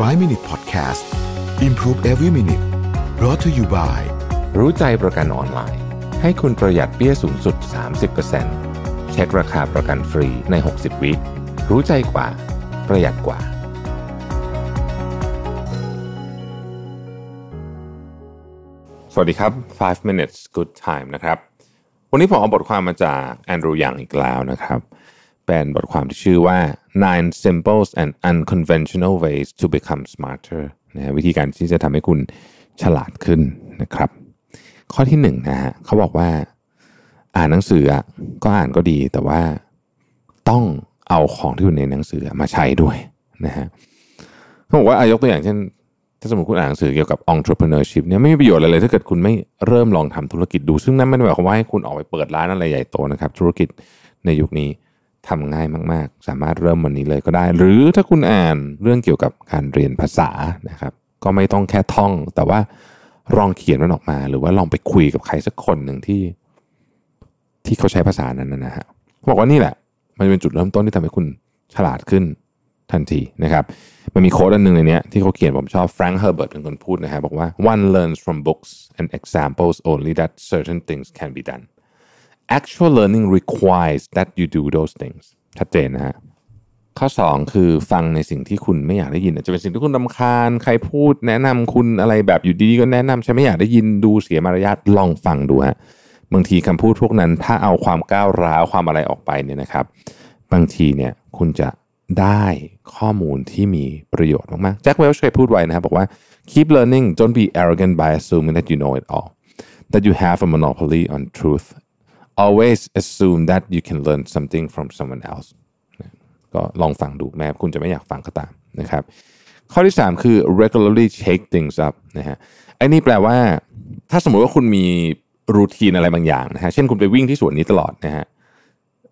5 Minute Podcast Improve Every Minute brought to you by รู้ใจประกันออนไลน์ ให้คุณประหยัดเปี้ยสูงสุด 30%เช็คราคาประกันฟรีใน 60 วิรู้ใจกว่า ประหยัดกว่า สวัสดีครับ 5 minutes good time นะครับ วันนี้ผมเอาบทความมาจากแอนดรูยังอีกแล้วนะครับ เป็นบทความที่ชื่อว่า nine simple and unconventional ways to become smarter นะวิธีการที่จะทำให้คุณฉลาดขึ้นนะครับ ข้อที่หนึ่งนะฮะเขาบอกว่า อ่านหนังสือก็อ่านก็ดีแต่ว่าต้องเอาของที่อยู่ในหนังสือมาใช้ด้วยนะฮะเขาบอกว่าอายกตัวอย่างเช่น ถ้าสมมติคุณอ่านหนังสือเกี่ยวกับ entrepreneurship เนี่ยไม่มีประโยชน์อะไรเลย ถ้าเกิดคุณไม่เริ่มลองทำธุรกิจดู ซึ่งนั่นไม่ได้หมายความว่าให้คุณออกไปเปิดร้านอะไรใหญ่โตนะครับ ธุรกิจในยุคนี้ ทำง่ายมากๆ สามารถเริ่มวันนี้เลยก็ได้ หรือถ้าคุณอ่านเรื่องเกี่ยวกับการเรียนภาษานะครับ ก็ไม่ต้องแค่ท่อง แต่ว่าลองเขียนมันออกมา หรือว่าลองไปคุยกับใครสักคนหนึ่งที่ ที่เขาใช้ภาษานั้นนะฮะบอกว่านี่แหละ มันเป็นจุดเริ่มต้นที่ทำให้คุณฉลาดขึ้นทันทีนะครับ มันมีโค้ดอันหนึ่งในนี้ที่เขาเขียนผมชอบแฟรงค์เฮอร์เบิร์ตเป็นคนพูดนะครับบอกว่า one learns from books and examples only that certain things can be done actual learning requires that you do those things ชัดเจนนะฮะข้อ 2 คือฟังในสิ่งที่คุณไม่อยากได้ยินอาจจะเป็นสิ่งที่คุณรำคาญ ใครพูดแนะนำคุณอะไรแบบอยู่ดีๆก็แนะนำฉันไม่อยากได้ยินดูเสียมารยาทลองฟังดูฮะบางทีคำพูดพวกนั้นถ้าเอาความก้าวร้าวความอะไรออกไปเนี่ยนะครับ บางทีเนี่ยคุณจะได้ข้อมูลที่มีประโยชน์มากๆแจ็คเวลช์เคยพูดไว้นะครับบอกว่า keep learning don't be arrogant by assuming that you know it all that you have a monopoly on truth always assume that you can learn something from someone else ก็ลองฟังดูแม้คุณจะไม่อยากฟังก็ตามนะครับ ข้อที่ 3 คือ regularly shake things up นะฮะไอ้นี่แปลว่า ถ้าสมมติว่าคุณมีรูทีนอะไรบางอย่างนะฮะเช่นคุณไปวิ่งที่สวนนี้ตลอดนะฮะ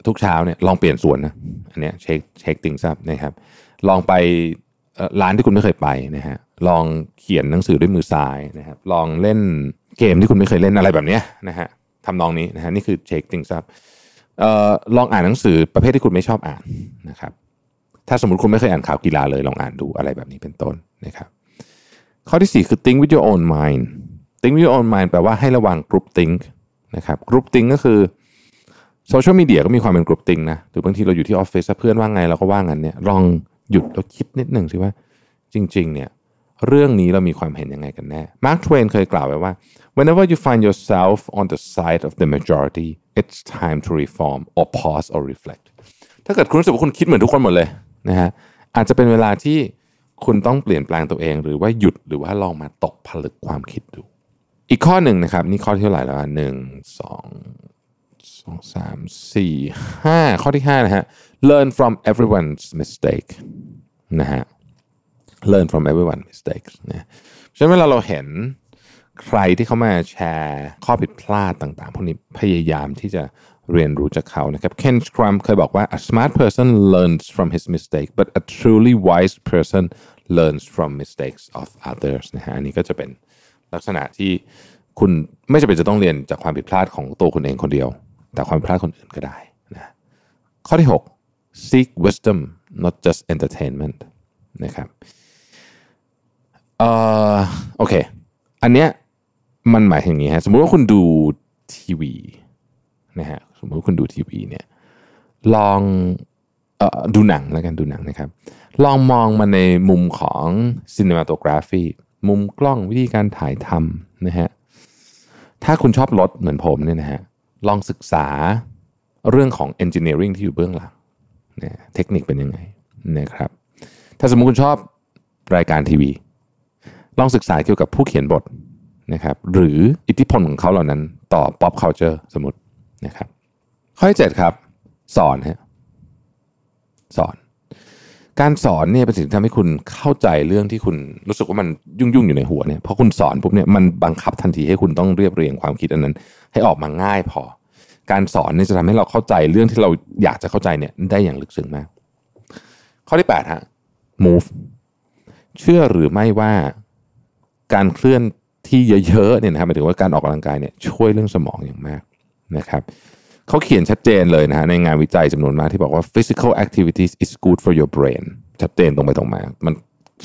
ทุกเช้าเนี่ยลองเปลี่ยนสวนนะอันเนี้ย shake shake things up นะครับลองไปร้านที่คุณไม่เคยไปนะฮะลองเขียนหนังสือด้วยมือซ้ายนะครับลองเล่นเกมที่คุณไม่เคยเล่นอะไรแบบเนี้ยนะฮะ ทำนองนี้นะฮะนี่คือ shake things up เอ่อลองอ่านหนังสือประเภทที่คุณไม่ชอบอ่านนะครับ ถ้าสมมติคุณไม่เคยอ่านข่าวกีฬาเลยลองอ่านดูอะไรแบบนี้เป็นต้นนะครับ ข้อที่ 4 คือ think with your own mind think with your own mind แปลว่าให้ระวัง group think นะครับ group think ก็คือโซเชียลมีเดียก็มีความเป็น group think นะหรือบางทีเราอยู่ที่ออฟฟิศเพื่อนว่างไงเราก็ว่างันเนี่ยลองหยุดแล้วคิดนิดหนึ่งสิว่าจริง ๆ เนี่ย เรื่องนี้เรามีความเห็นยังไงกันแน่มาร์คทเวนเคยกล่าวไว้ว่า whenever you find yourself on the side of the majority it's time to reform or pause or reflect ถ้าเกิดคุณรู้สึกว่าคุณคิดเหมือนทุกคนหมดเลยนะฮะอาจจะเป็นเวลาที่คุณต้องเปลี่ยนแปลงตัวเอง หรือว่าหยุดหรือว่าลองมาตกผลึกความคิดดู อีกข้อหนึ่งนะครับนี่ข้อที่เท่าไหร่แล้วหนึ่งสองสองสามสี่ห้าข้อที่ห้านะฮะ learn from everyone's mistake นะฮะ learn from every one mistakes นะฉะนั้นเวลาเราเห็นใครที่เขามาแชร์ข้อผิดพลาดต่างๆ พวกนี้พยายามที่จะเรียนรู้จากเขานะครับ Ken Scrum เคยบอกว่า a smart person learns from his mistake but a truly wise person learns from mistakes of others นะฮะอันนี้ก็จะเป็นลักษณะที่คุณไม่จำเป็นจะต้องเรียนจากความผิดพลาดของตัวคุณเองคนเดียว แต่ความผิดพลาดคนอื่นก็ได้นะข้อที่ 6 seek wisdom not just entertainment นะครับ เอ่อโอเค อันเนี้ยมันหมายถึงงนี้ฮะสมมุติว่าคุณดูทีวีนะฮะสมมติว่าคุณดูทีวีเนี่ยลองเอ่อดูหนังแล้วกันดูหนังนะครับ ลองมองมาในมุมของ cinematography มุมกล้องวิธีการถ่ายทำนะฮะถ้าคุณชอบรถเหมือนผมเนี่ยนะฮะลองศึกษาเรื่องของ engineering ที่อยู่เบื้องหลังนะเทคนิคเป็นยังไงนะครับ ถ้าสมมติคุณชอบรายการทีวี ลองศึกษาเกี่ยวกับผู้เขียนบทนะครับหรืออิทธิพลของเขาเหล่านั้นต่อ pop culture สมมตินะครับข้อที่เจ็ดครับ สอนฮะสอน การสอนเนี่ยเป็นสิ่งที่ทำให้คุณเข้าใจเรื่องที่คุณรู้สึกว่ามันยุ่งยุ่งอยู่ในหัวเนี่ยพอคุณสอนปุ๊บเนี่ยมันบังคับทันทีให้คุณต้องเรียบเรียงความคิดอันนั้น ให้ออกมาง่ายพอ การสอนเนี่ยจะทำให้เราเข้าใจเรื่องที่เราอยากจะเข้าใจเนี่ยได้อย่างลึกซึ้งมาก ข้อที่8ฮะ move เชื่อหรือไม่ว่า การเคลื่อนที่เยอะๆเนี่ยนะครับหมายถึงว่าการออกกำลังกายเนี่ยช่วยเรื่องสมองอย่างมากนะครับเขาเขียนชัดเจนเลยนะฮะในงานวิจัยจำนวนมากที่บอกว่า physical activities is good for your brain ชัดเจนตรงไปตรงมา มัน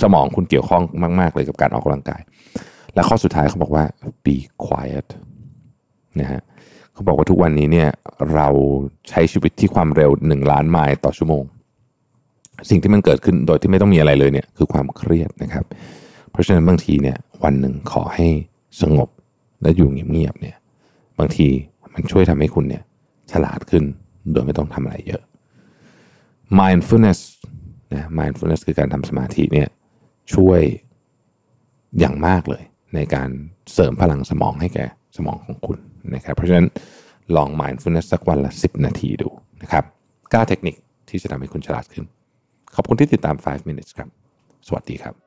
สมองคุณเกี่ยวข้องมาก ๆ เลยกับการออกกำลังกาย และข้อสุดท้ายเขาบอกว่า be quiet นะฮะเขาบอกว่าทุกวันนี้เนี่ยเราใช้ชีวิตที่ความเร็ว 1 ล้านไมล์ต่อชั่วโมง สิ่งที่มันเกิดขึ้นโดยที่ไม่ต้องมีอะไรเลยเนี่ยคือความเครียดนะครับ เพราะฉะนั้นบางทีเนี่ย วันหนึ่งขอให้สงบและอยู่เงียบๆเนี่ยบางทีมันช่วยทำให้คุณเนี่ยฉลาดขึ้นโดยไม่ต้องทำอะไรเยอะ mindfulness นะ mindfulness คือการทำสมาธิเนี่ยช่วยอย่างมากเลย ในการเสริมพลังสมองให้แก่สมองของคุณนะครับ เพราะฉะนั้นลอง mindfulness สักวันละ 10 นาทีดูนะครับ9เทคนิคที่จะทำให้คุณฉลาดขึ้น ขอบคุณที่ติดตาม 5 minutes ครับ สวัสดีครับ